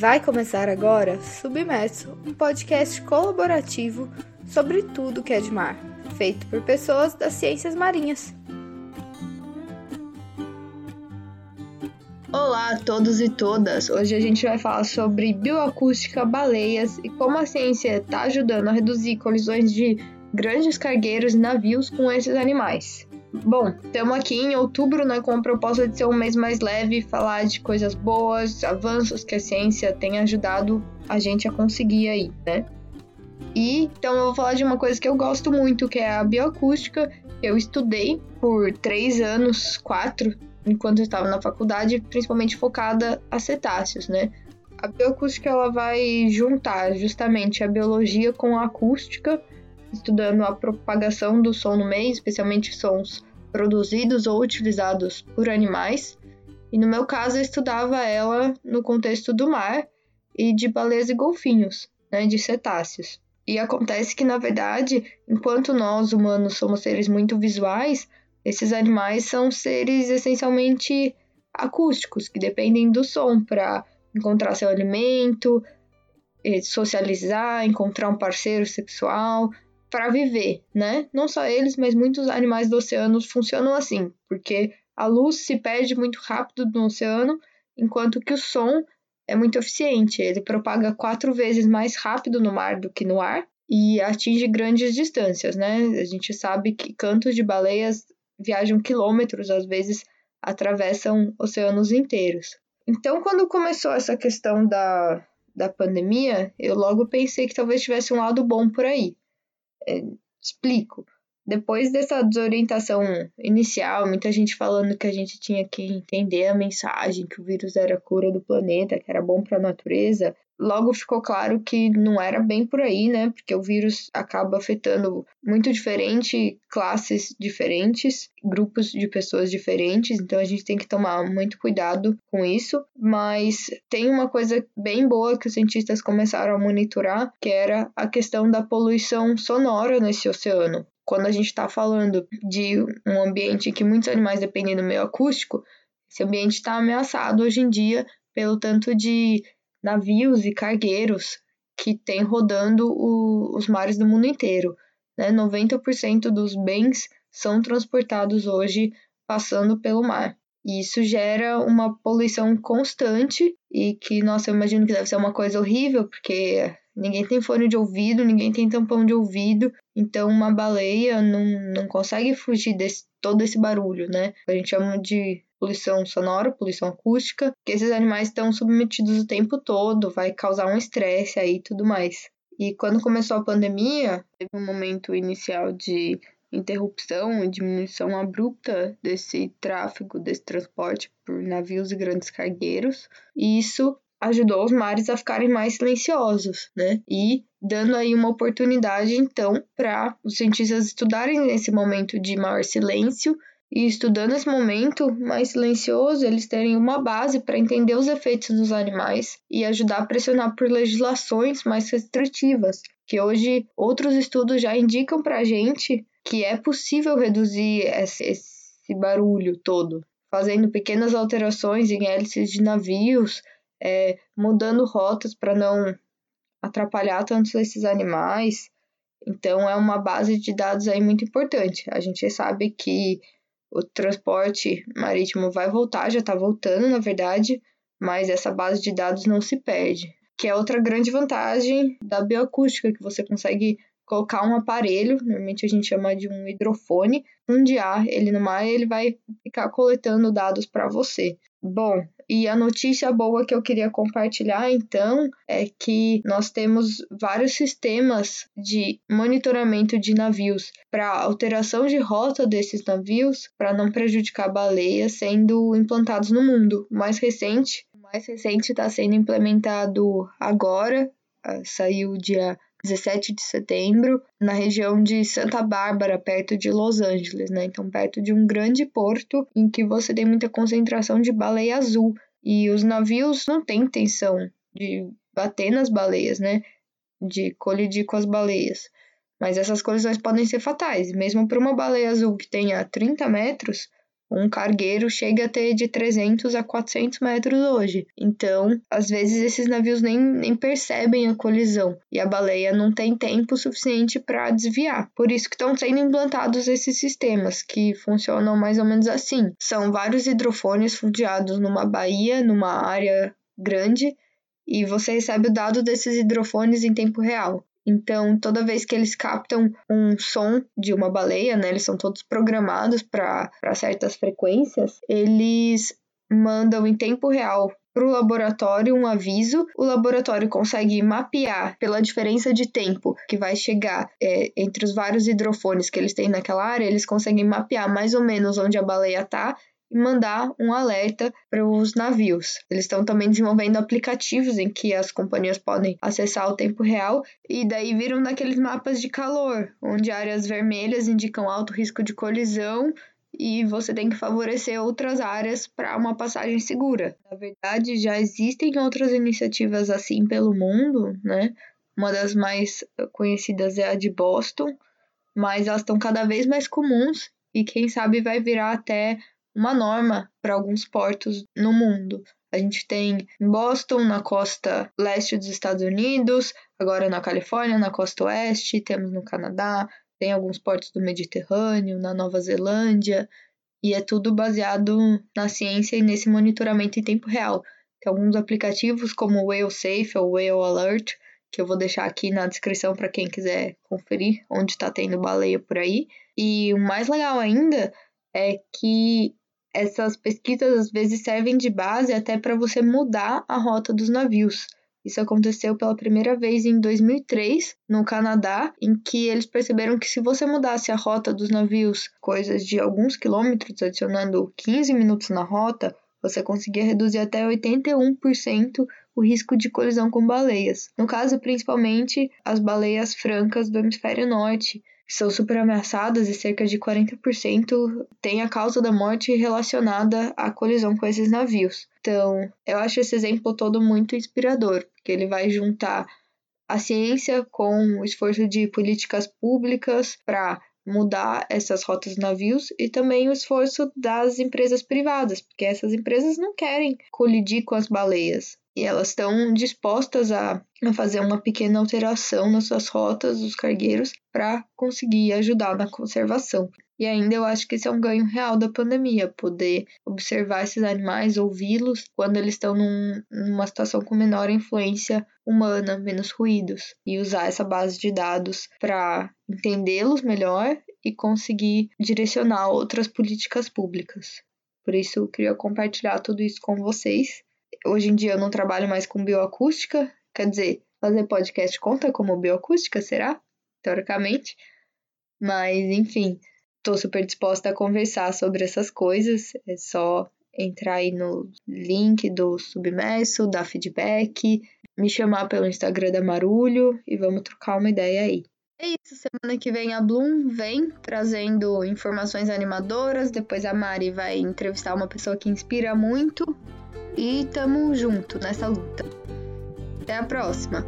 Vai começar agora Submerso, um podcast colaborativo sobre tudo que é de mar, feito por pessoas das ciências marinhas. Olá a todos e todas! Hoje a gente vai falar sobre bioacústica, baleias e como a ciência está ajudando a reduzir colisões de grandes cargueiros e navios com esses animais. Bom, estamos aqui em outubro, né, com a proposta de ser um mês mais leve, falar de coisas boas, avanços que a ciência tem ajudado a gente a conseguir aí, né? E então eu vou falar de uma coisa que eu gosto muito, que é a bioacústica. Eu estudei por três anos, quatro, enquanto eu estava na faculdade, principalmente focada a cetáceos, né? A bioacústica ela vai juntar justamente a biologia com a acústica estudando a propagação do som no meio, especialmente sons produzidos ou utilizados por animais. E no meu caso, eu estudava ela no contexto do mar e de baleias e golfinhos, né, de cetáceos. E acontece que, na verdade, enquanto nós humanos somos seres muito visuais, esses animais são seres essencialmente acústicos, que dependem do som para encontrar seu alimento, eh, socializar, encontrar um parceiro sexual, para viver, né? Não só eles, mas muitos animais do oceano funcionam assim, porque a luz se perde muito rápido no oceano, enquanto que o som é muito eficiente. Ele propaga quatro vezes mais rápido no mar do que no ar e atinge grandes distâncias, né? A gente sabe que cantos de baleias viajam quilômetros, às vezes atravessam oceanos inteiros. Então, quando começou essa questão da, da pandemia, eu logo pensei que talvez tivesse um lado bom por aí. Explico. Depois dessa desorientação inicial, muita gente falando que a gente tinha que entender a mensagem, que o vírus era a cura do planeta, que era bom para a natureza, logo ficou claro que não era bem por aí, né? Porque o vírus acaba afetando muito diferente, classes diferentes, grupos de pessoas diferentes, então a gente tem que tomar muito cuidado com isso. Mas tem uma coisa bem boa que os cientistas começaram a monitorar, que era a questão da poluição sonora nesse oceano. Quando a gente está falando de um ambiente que muitos animais dependem do meio acústico, esse ambiente está ameaçado hoje em dia pelo tanto de navios e cargueiros que tem rodando o, os mares do mundo inteiro. Né? 90% dos bens são transportados hoje passando pelo mar. E isso gera uma poluição constante e que, nossa, eu imagino que deve ser uma coisa horrível, porque ninguém tem fone de ouvido, ninguém tem tampão de ouvido, então uma baleia não, não consegue fugir desse todo esse barulho, né? A gente chama de poluição sonora, poluição acústica, que esses animais estão submetidos o tempo todo, vai causar um estresse aí e tudo mais. E quando começou a pandemia, teve um momento inicial de interrupção e diminuição abrupta desse tráfego, desse transporte por navios e grandes cargueiros, e isso ajudou os mares a ficarem mais silenciosos, né? E dando aí uma oportunidade então para os cientistas estudarem nesse momento de maior silêncio e estudando esse momento mais silencioso, eles terem uma base para entender os efeitos dos animais e ajudar a pressionar por legislações mais restritivas, que hoje outros estudos já indicam para a gente que é possível reduzir esse, esse barulho todo, fazendo pequenas alterações em hélices de navios, é, mudando rotas para não atrapalhar tanto esses animais. Então é uma base de dados aí muito importante. A gente sabe que o transporte marítimo vai voltar, já está voltando, na verdade, mas essa base de dados não se perde. Que é outra grande vantagem da bioacústica, que você consegue colocar um aparelho, normalmente a gente chama de um hidrofone, fundear ele no mar e ele vai ficar coletando dados para você. Bom, e a notícia boa que eu queria compartilhar então é que nós temos vários sistemas de monitoramento de navios para alteração de rota desses navios para não prejudicar baleias sendo implantados no mundo. O mais recente, o mais recente está sendo implementado agora, ah, saiu dia 17 de setembro, na região de Santa Bárbara, perto de Los Angeles, né? Então, perto de um grande porto em que você tem muita concentração de baleia azul. E os navios não têm intenção de bater nas baleias, né? De colidir com as baleias. Mas essas colisões podem ser fatais. Mesmo para uma baleia azul que tenha 30 metros, Um cargueiro chega a ter de 300 a 400 metros hoje. Então, às vezes esses navios nem, nem percebem a colisão e a baleia não tem tempo suficiente para desviar. Por isso que estão sendo implantados esses sistemas que funcionam mais ou menos assim. São vários hidrofones fundiados numa baía, numa área grande, e você recebe o dado desses hidrofones em tempo real. Então, toda vez que eles captam um som de uma baleia, né, eles são todos programados para certas frequências, eles mandam em tempo real para o laboratório um aviso. O laboratório consegue mapear pela diferença de tempo que vai chegar é, entre os vários hidrofones que eles têm naquela área, eles conseguem mapear mais ou menos onde a baleia está e mandar um alerta para os navios. Eles estão também desenvolvendo aplicativos em que as companhias podem acessar o tempo real e daí viram daqueles mapas de calor, onde áreas vermelhas indicam alto risco de colisão e você tem que favorecer outras áreas para uma passagem segura. Na verdade, já existem outras iniciativas assim pelo mundo, né? Uma das mais conhecidas é a de Boston, mas elas estão cada vez mais comuns e quem sabe vai virar até uma norma para alguns portos no mundo. A gente tem em Boston, na costa leste dos Estados Unidos, agora na Califórnia, na costa oeste, temos no Canadá, tem alguns portos do Mediterrâneo, na Nova Zelândia, e é tudo baseado na ciência e nesse monitoramento em tempo real. Tem alguns aplicativos como o Whale Safe ou Whale Alert, que eu vou deixar aqui na descrição para quem quiser conferir onde está tendo baleia por aí. E o mais legal ainda é que essas pesquisas às vezes servem de base até para você mudar a rota dos navios. Isso aconteceu pela primeira vez em 2003, no Canadá, em que eles perceberam que se você mudasse a rota dos navios coisas de alguns quilômetros, adicionando 15 minutos na rota, você conseguia reduzir até 81% o risco de colisão com baleias. No caso, principalmente as baleias francas do hemisfério norte, são super ameaçadas e cerca de 40% tem a causa da morte relacionada à colisão com esses navios. Então, eu acho esse exemplo todo muito inspirador, porque ele vai juntar a ciência com o esforço de políticas públicas para mudar essas rotas de navios e também o esforço das empresas privadas, porque essas empresas não querem colidir com as baleias e elas estão dispostas a, a fazer uma pequena alteração nas suas rotas, os cargueiros, para conseguir ajudar na conservação. E ainda eu acho que esse é um ganho real da pandemia, poder observar esses animais, ouvi-los quando eles estão num, numa situação com menor influência humana, menos ruídos, e usar essa base de dados para entendê-los melhor e conseguir direcionar outras políticas públicas. Por isso, eu queria compartilhar tudo isso com vocês hoje em dia eu não trabalho mais com bioacústica, quer dizer, fazer podcast conta como bioacústica, será? Teoricamente. Mas, enfim, estou super disposta a conversar sobre essas coisas. É só entrar aí no link do Submerso, dar feedback, me chamar pelo Instagram da Marulho e vamos trocar uma ideia aí. É isso, semana que vem a Bloom vem trazendo informações animadoras, depois a Mari vai entrevistar uma pessoa que inspira muito e tamo junto nessa luta. Até a próxima!